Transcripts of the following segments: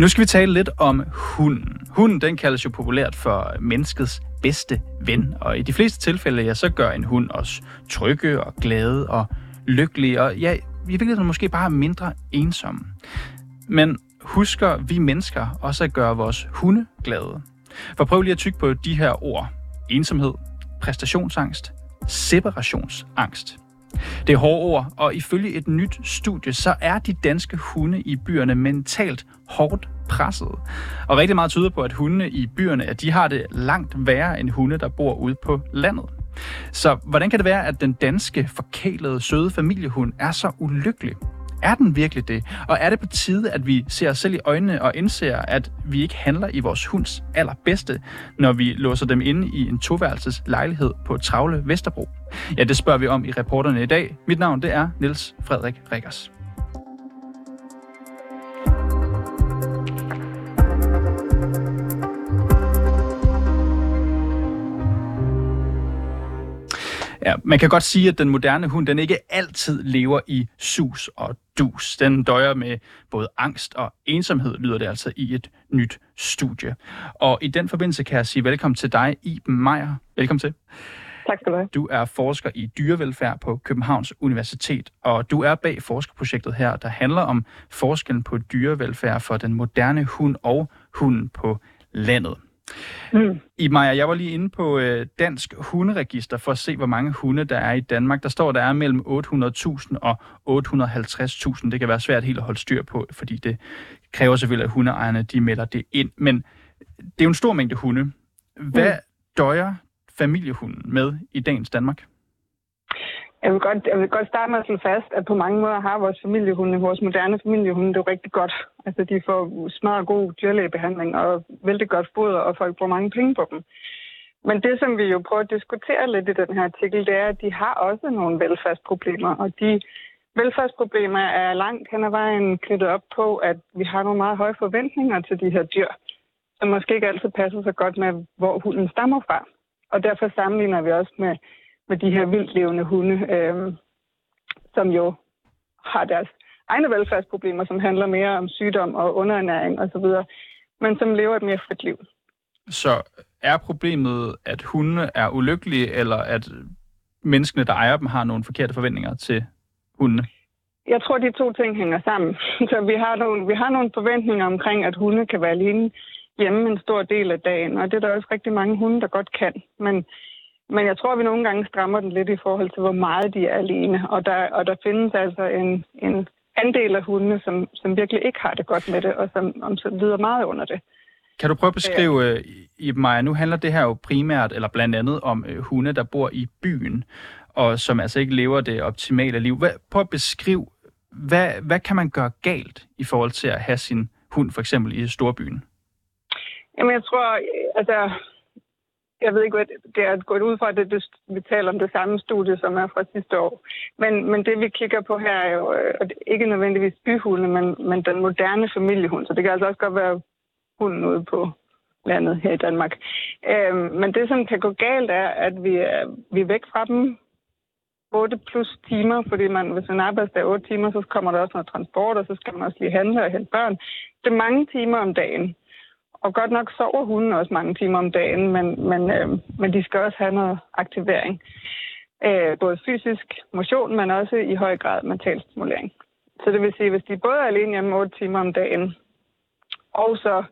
Nu skal vi tale lidt om hunden. Hunden den kaldes jo populært for menneskets bedste ven, og i de fleste tilfælde, ja, så gør en hund os trygge og glade og lykkelige, og ja, i virkeligheden måske bare mindre ensomme. Men husker vi mennesker også at gøre vores hunde glade? For prøv lige at tykke på de her ord. Ensomhed, præstationsangst, separationsangst. Det er hårde ord, og ifølge et nyt studie, så er de danske hunde i byerne mentalt hårdt presset. Og rigtig meget tyder på, at hundene i byerne, at de har det langt værre end hunde, der bor ude på landet. Så hvordan kan det være, at den danske, forkælede, søde familiehund er så ulykkelig? Er den virkelig det? Og er det på tide, at vi ser os selv i øjnene og indser, at vi ikke handler i vores hunds allerbedste, når vi låser dem inde i en toværelses lejlighed på Travle Vesterbro? Ja, det spørger vi om i reporterne i dag. Mit navn det er Niels Frederik Rikkers. Ja, man kan godt sige, at den moderne hund, den ikke altid lever i sus og dus. Den døjer med både angst og ensomhed, lyder det altså i et nyt studie. Og i den forbindelse kan jeg sige velkommen til dig, Iben Meier. Velkommen til. Tak skal du have. Du er forsker i dyrevelfærd på Københavns Universitet, og du er bag forskerprojektet her, der handler om forskellen på dyrevelfærd for den moderne hund og hunden på landet. Mm. I Maja, jeg var lige inde på øh, Dansk Hunderegister for at se, hvor mange hunde der er i Danmark. Der står, der er mellem 800.000 og 850.000. Det kan være svært helt at holde styr på, fordi det kræver selvfølgelig, at hundeejerne de melder det ind. Men det er jo en stor mængde hunde. Hvad mm. døjer familiehunden med i dagens Danmark? Jeg vil, godt, jeg vil godt starte med at slå fast, at på mange måder har vores familiehunde, vores moderne familiehunde, det er rigtig godt. Altså, de får smadret god dyrlægebehandling og vældig godt foder, og folk bruger mange penge på dem. Men det, som vi jo prøver at diskutere lidt i den her artikel, det er, at de har også nogle velfærdsproblemer, og de velfærdsproblemer er langt hen ad vejen knyttet op på, at vi har nogle meget høje forventninger til de her dyr, som måske ikke altid passer så godt med, hvor hunden stammer fra. Og derfor sammenligner vi også med med de her vildlevende hunde, øh, som jo har deres egne velfærdsproblemer, som handler mere om sygdom og underernæring osv., men som lever et mere frit liv. Så er problemet, at hundene er ulykkelige, eller at menneskene, der ejer dem, har nogle forkerte forventninger til hundene? Jeg tror, de to ting hænger sammen. Så vi har nogle, vi har nogle forventninger omkring, at hunde kan være alene hjemme en stor del af dagen, og det er der også rigtig mange hunde, der godt kan. Men men jeg tror, at vi nogle gange strammer den lidt i forhold til, hvor meget de er alene. Og der, og der findes altså en, en andel af hundene, som, som virkelig ikke har det godt med det, og som, som lider meget under det. Kan du prøve at beskrive. Øh, i mig, nu handler det her jo primært, eller blandt andet om øh, hunde, der bor i byen, og som altså ikke lever det optimale liv. Hvad, prøv at beskrive, hvad, hvad kan man gøre galt i forhold til at have sin hund for eksempel i storbyen? Jamen jeg tror, altså jeg ved ikke, hvad det er gået ud fra, at det, det, vi taler om det samme studie, som er fra sidste år. Men, men det, vi kigger på her, er jo øh, ikke nødvendigvis byhunde, men, men den moderne familiehund. Så det kan altså også godt være hunden ude på landet her i Danmark. Øhm, men det, som kan gå galt, er, at vi er, vi er væk fra dem 8 plus timer, fordi man, hvis man arbejder 8 timer, så kommer der også noget transport, og så skal man også lige handle og hente børn. Det er mange timer om dagen. Og godt nok sover hunden også mange timer om dagen, men, men, øh, men de skal også have noget aktivering. Øh, både fysisk motion, men også i høj grad mental stimulering. Så det vil sige, hvis de både er alene hjemme 8 timer om dagen, og så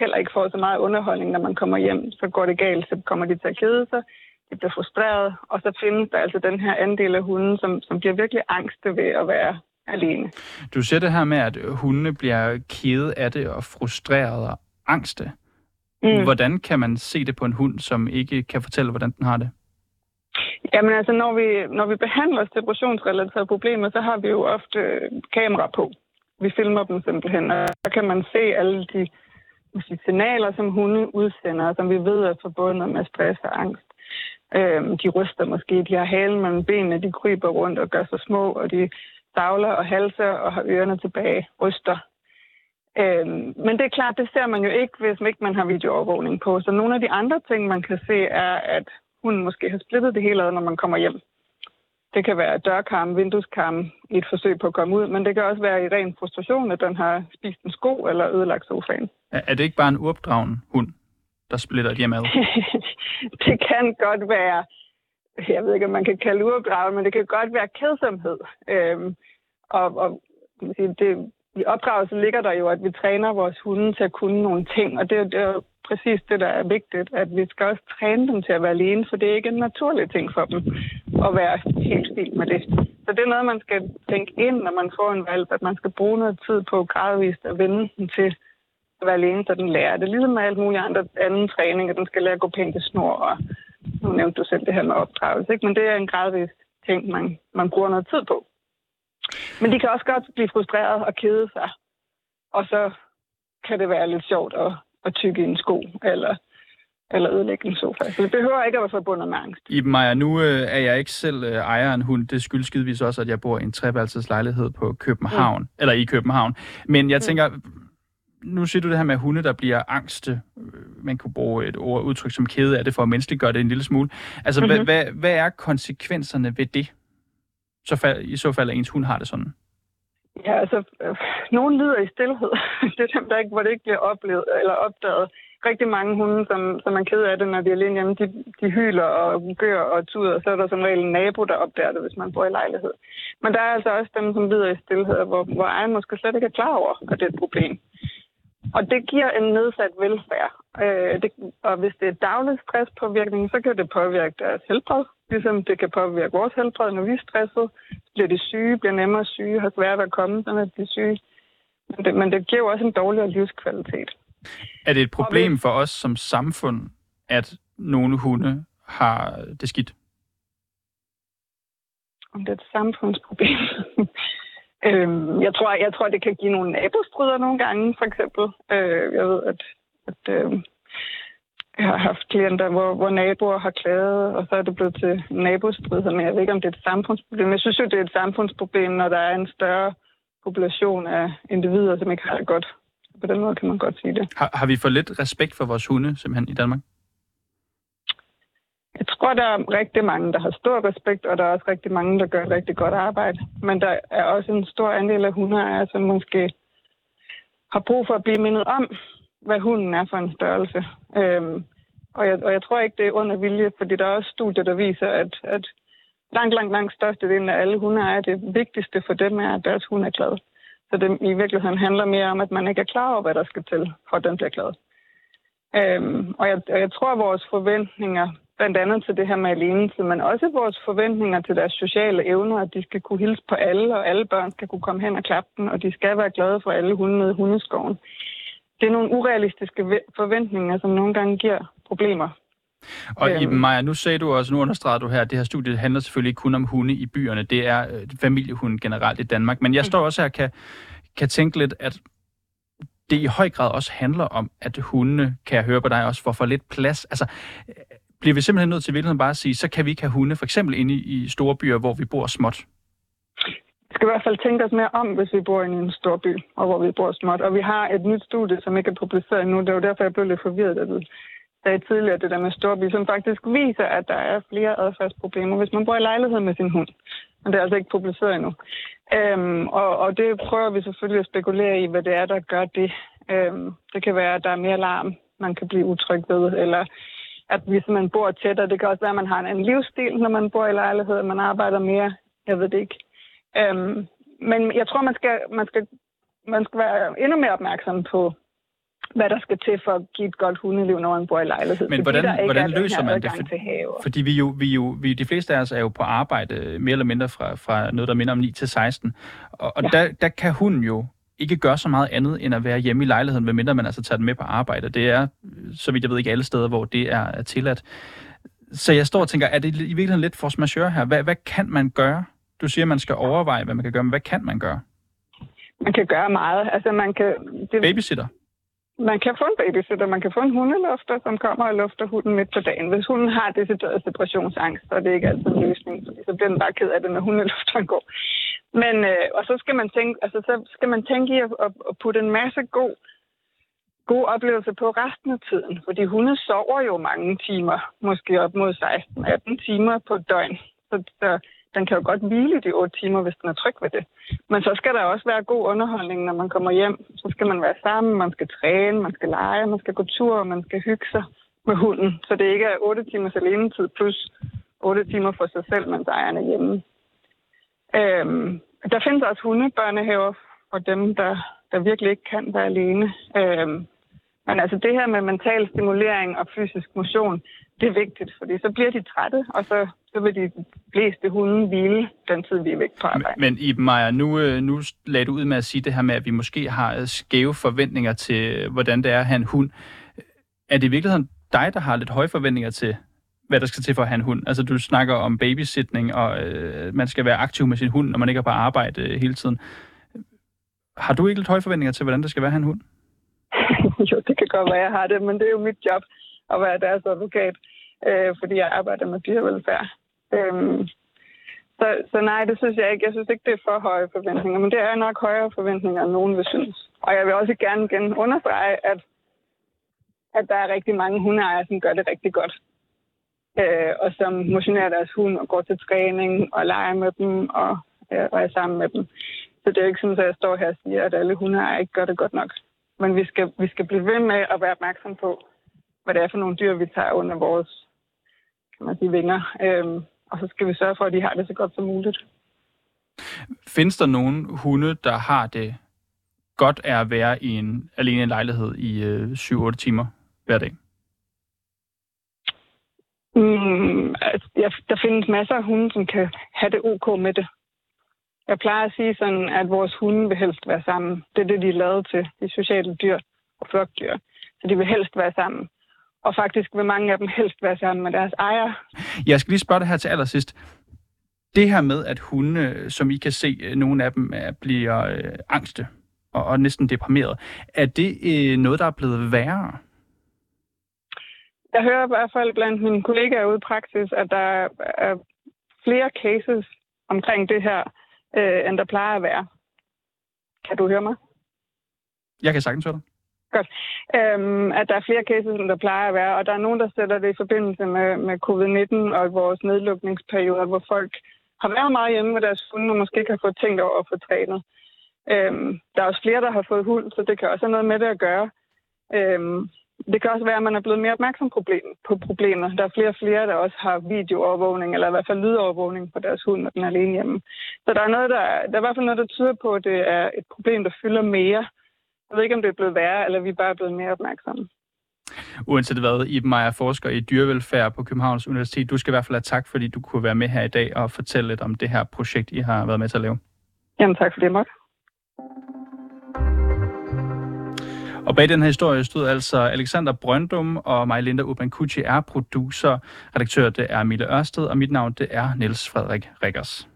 heller ikke får så meget underholdning, når man kommer hjem, så går det galt, så kommer de til at kede sig, de bliver frustreret, og så findes der altså den her andel af hunden, som, som bliver virkelig angste ved at være alene. Du siger det her med, at hundene bliver kede af det og frustreret angste. Mm. Hvordan kan man se det på en hund, som ikke kan fortælle, hvordan den har det? Jamen altså, når vi, når vi behandler separationsrelaterede problemer, så har vi jo ofte kamera på. Vi filmer dem simpelthen, og så kan man se alle de sige, signaler, som hunde udsender, som vi ved er forbundet med stress og angst. Øhm, de ryster måske, de har halen mellem benene, de kryber rundt og gør sig små, og de savler og halser og har ørerne tilbage, ryster. Øhm, men det er klart, det ser man jo ikke, hvis ikke man har videoovervågning på. Så nogle af de andre ting, man kan se, er, at hun måske har splittet det hele ad, når man kommer hjem. Det kan være dørkarm, vindueskarm i et forsøg på at komme ud, men det kan også være i ren frustration, at den har spist en sko eller ødelagt sofaen. Er, det ikke bare en uopdragen hund, der splitter et hjem ad? det kan godt være, jeg ved ikke, om man kan kalde uopdraget, men det kan godt være kedsomhed. Øhm, og, og det, i opdragelsen ligger der jo, at vi træner vores hunde til at kunne nogle ting, og det, det er jo præcis det, der er vigtigt, at vi skal også træne dem til at være alene, for det er ikke en naturlig ting for dem at være helt stil med det. Så det er noget, man skal tænke ind, når man får en valg, at man skal bruge noget tid på gradvist at vende den til at være alene, så den lærer det. Ligesom med alt muligt andre anden træning, at den skal lære at gå pænt i snor, og nu nævnte du selv det her med opdragelse, ikke? men det er en gradvis ting, man, man bruger noget tid på. Men de kan også godt blive frustreret og kede sig, og så kan det være lidt sjovt at, at tykke i en sko, eller eller ødelægge en sofa. Så det behøver ikke at være forbundet med angst. I Maja, nu øh, er jeg ikke selv øh, ejer af en hund. Det skyldes givetvis også, at jeg bor i en treværelseslejlighed på København, mm. eller i København. Men jeg mm. tænker, nu siger du det her med hunde, der bliver angste. Man kunne bruge et ord, udtryk som kede af det, for at menneskeligt gøre det en lille smule. Altså, mm-hmm. hvad, hvad, hvad er konsekvenserne ved det? Så fald, I så fald, at ens hund har det sådan. Ja, altså, øh, nogen lider i stillhed. det er dem, der ikke, hvor det ikke bliver oplevet eller opdaget. Rigtig mange hunde, som, som er ked af det, når de er alene hjemme, de, de hyler og gør og tuder, så er der som regel en nabo, der opdager det, hvis man bor i lejlighed. Men der er altså også dem, som lider i stillhed, hvor, hvor ejeren måske slet ikke er klar over, at det er et problem. Og det giver en nedsat velfærd. Øh, det, og hvis det er daglig stresspåvirkning, så kan det påvirke deres helbred. Ligesom det kan påvirke vores helbred, når vi er stresset. Bliver de syge, bliver nemmere syge, har svært ved at komme, så at de syge. Men det, men det giver jo også en dårligere livskvalitet. Er det et problem for os som samfund, at nogle hunde har det skidt? Om det er et samfundsproblem? Øhm, jeg, tror, jeg tror, det kan give nogle nabostryder nogle gange, for eksempel. Øh, jeg ved, at, at øh, har haft klienter, hvor, hvor naboer har klaget, og så er det blevet til nabostrid, men jeg ved ikke, om det er et samfundsproblem. Jeg synes jo, det er et samfundsproblem, når der er en større population af individer, som ikke har det godt. På den måde kan man godt sige det. Har, har vi for lidt respekt for vores hunde, simpelthen, i Danmark? Jeg tror, der er rigtig mange, der har stor respekt, og der er også rigtig mange, der gør et rigtig godt arbejde. Men der er også en stor andel af hundeejere, som måske har brug for at blive mindet om, hvad hunden er for en størrelse. Øhm, og, jeg, og jeg tror ikke, det er under vilje, fordi der er også studier, der viser, at, at langt, langt, langt størstedelen af alle hundeejere, det vigtigste for dem er, at deres hund er glad. Så det i virkeligheden handler mere om, at man ikke er klar over, hvad der skal til, for at den bliver glad. Øhm, og, jeg, og jeg tror, at vores forventninger blandt andet til det her med alenetid, men også vores forventninger til deres sociale evner, at de skal kunne hilse på alle, og alle børn skal kunne komme hen og klappe den, og de skal være glade for alle hunde med hundeskoven. Det er nogle urealistiske forventninger, som nogle gange giver problemer. Og i øhm. Maja, nu sagde du også, nu understreger du her, at det her studie handler selvfølgelig ikke kun om hunde i byerne, det er øh, familiehunde generelt i Danmark. Men jeg mm. står også her og kan, kan tænke lidt, at det i høj grad også handler om, at hundene, kan jeg høre på dig, også får for lidt plads. Altså, bliver vi simpelthen nødt til virkeligheden bare at sige, så kan vi ikke have hunde, for eksempel inde i, i store byer, hvor vi bor småt? Vi skal i hvert fald tænke os mere om, hvis vi bor i en stor by, og hvor vi bor småt. Og vi har et nyt studie, som ikke er publiceret endnu. Det er jo derfor, jeg blev lidt forvirret, at det sagde tidligere, det der med storby, som faktisk viser, at der er flere adfærdsproblemer, hvis man bor i lejlighed med sin hund. Men det er altså ikke publiceret endnu. Øhm, og, og det prøver vi selvfølgelig at spekulere i, hvad det er, der gør det. Øhm, det kan være, at der er mere larm, man kan blive utryg ved, eller at hvis man bor tættere. Det kan også være, at man har en anden livsstil, når man bor i lejlighed, man arbejder mere. Jeg ved det ikke. Øhm, men jeg tror, man skal, man, skal, man skal være endnu mere opmærksom på, hvad der skal til for at give et godt hundeliv, når man bor i lejlighed. Men hvordan, der hvordan løser man det? For, til. Fordi vi jo, vi jo, vi, de fleste af os er jo på arbejde mere eller mindre fra, fra noget, der minder om 9 til 16. Og, og ja. der, der kan hunden jo ikke gør så meget andet, end at være hjemme i lejligheden, medmindre man altså tager den med på arbejde. Det er, så vidt jeg ved, ikke alle steder, hvor det er, er tilladt. Så jeg står og tænker, er det i virkeligheden lidt force majeure her? Hvad, hvad kan man gøre? Du siger, at man skal overveje, hvad man kan gøre, men hvad kan man gøre? Man kan gøre meget. Altså, man kan... Det... Babysitter? Man kan få en babysitter, man kan få en hundelufter, som kommer og lufter hunden midt på dagen. Hvis hunden har decideret separationsangst, så er det ikke altid en løsning, fordi så bliver den bare ked af det, når hundelufteren går. Men, øh, og så skal man tænke, altså, så skal man tænke i at, at, at putte en masse god, god oplevelse på resten af tiden. Fordi hunde sover jo mange timer, måske op mod 16-18 timer på døgn. Så, så den kan jo godt hvile de otte timer, hvis den er tryg ved det. Men så skal der også være god underholdning, når man kommer hjem. Så skal man være sammen, man skal træne, man skal lege, man skal gå tur, man skal hygge sig med hunden. Så det ikke er otte timers alenetid plus otte timer for sig selv, mens ejeren er hjemme. Øhm, der findes også hundebørnehaver for dem, der, der virkelig ikke kan være alene. Øhm, men altså det her med mental stimulering og fysisk motion, det er vigtigt, fordi så bliver de trætte, og så, så vil de fleste hunde hvile den tid, vi er væk på arbejde. Men, men Iben Meyer, nu, øh, nu lagde du ud med at sige det her med, at vi måske har skæve forventninger til, hvordan det er at have en hund. Er det i virkeligheden dig, der har lidt høje forventninger til, hvad der skal til for at have en hund? Altså du snakker om babysitning, og øh, man skal være aktiv med sin hund, når man ikke er på arbejde øh, hele tiden. Har du ikke lidt høje forventninger til, hvordan det skal være at have en hund? jo, det kan godt være, jeg har det, men det er jo mit job at være deres advokat, øh, fordi jeg arbejder med dyrevelfærd. Øhm, så, så nej, det synes jeg ikke. Jeg synes ikke, det er for høje forventninger, men det er nok højere forventninger, end nogen vil synes. Og jeg vil også gerne igen understrege, at, at der er rigtig mange hundeejere, som gør det rigtig godt. Øh, og som motionerer deres hund og går til træning og leger med dem og, øh, og er sammen med dem. Så det er jo ikke sådan, at jeg står her og siger, at alle hundeejere ikke gør det godt nok. Men vi skal, vi skal blive ved med at være opmærksom på, hvad det er for nogle dyr, vi tager under vores kan man sige, vinger. Øhm, og så skal vi sørge for, at de har det så godt som muligt. Findes der nogen hunde, der har det godt af at være i en alene lejlighed i øh, 7-8 timer hver dag? Mm, altså, ja, der findes masser af hunde, som kan have det ok med det. Jeg plejer at sige sådan, at vores hunde vil helst være sammen. Det er det, de er lavet til, de sociale dyr og flokdyr. Så de vil helst være sammen. Og faktisk vil mange af dem helst være sammen med deres ejer. Jeg skal lige spørge dig her til allersidst. Det her med, at hunde, som I kan se, nogle af dem bliver øh, angste og, og næsten deprimeret, er det øh, noget, der er blevet værre? Jeg hører i hvert fald blandt mine kollegaer ude i praksis, at der er flere cases omkring det her, øh, end der plejer at være. Kan du høre mig? Jeg kan sagtens høre dig. Godt. Øhm, at der er flere cases, end der plejer at være, og der er nogen, der sætter det i forbindelse med, med covid-19 og vores nedlukningsperioder, hvor folk har været meget hjemme med deres hunde, og måske ikke har fået tænkt over at få trænet. Øhm, der er også flere, der har fået hund, så det kan også have noget med det at gøre. Øhm, det kan også være, at man er blevet mere opmærksom på problemet. Der er flere og flere, der også har videoovervågning, eller i hvert fald lydovervågning på deres hund, når den er alene hjemme. Så der er, noget, der, der er i hvert fald noget, der tyder på, at det er et problem, der fylder mere. Jeg ved ikke, om det er blevet værre, eller vi er bare blevet mere opmærksomme. Uanset hvad, Iben Meyer, forsker i dyrevelfærd på Københavns Universitet. Du skal i hvert fald have tak, fordi du kunne være med her i dag og fortælle lidt om det her projekt, I har været med til at lave. Jamen tak for det, Mark. Og bag den her historie stod altså Alexander Brøndum og mig, Linda Urban er producer. Redaktør det er Mille Ørsted, og mit navn det er Niels Frederik Rikkers.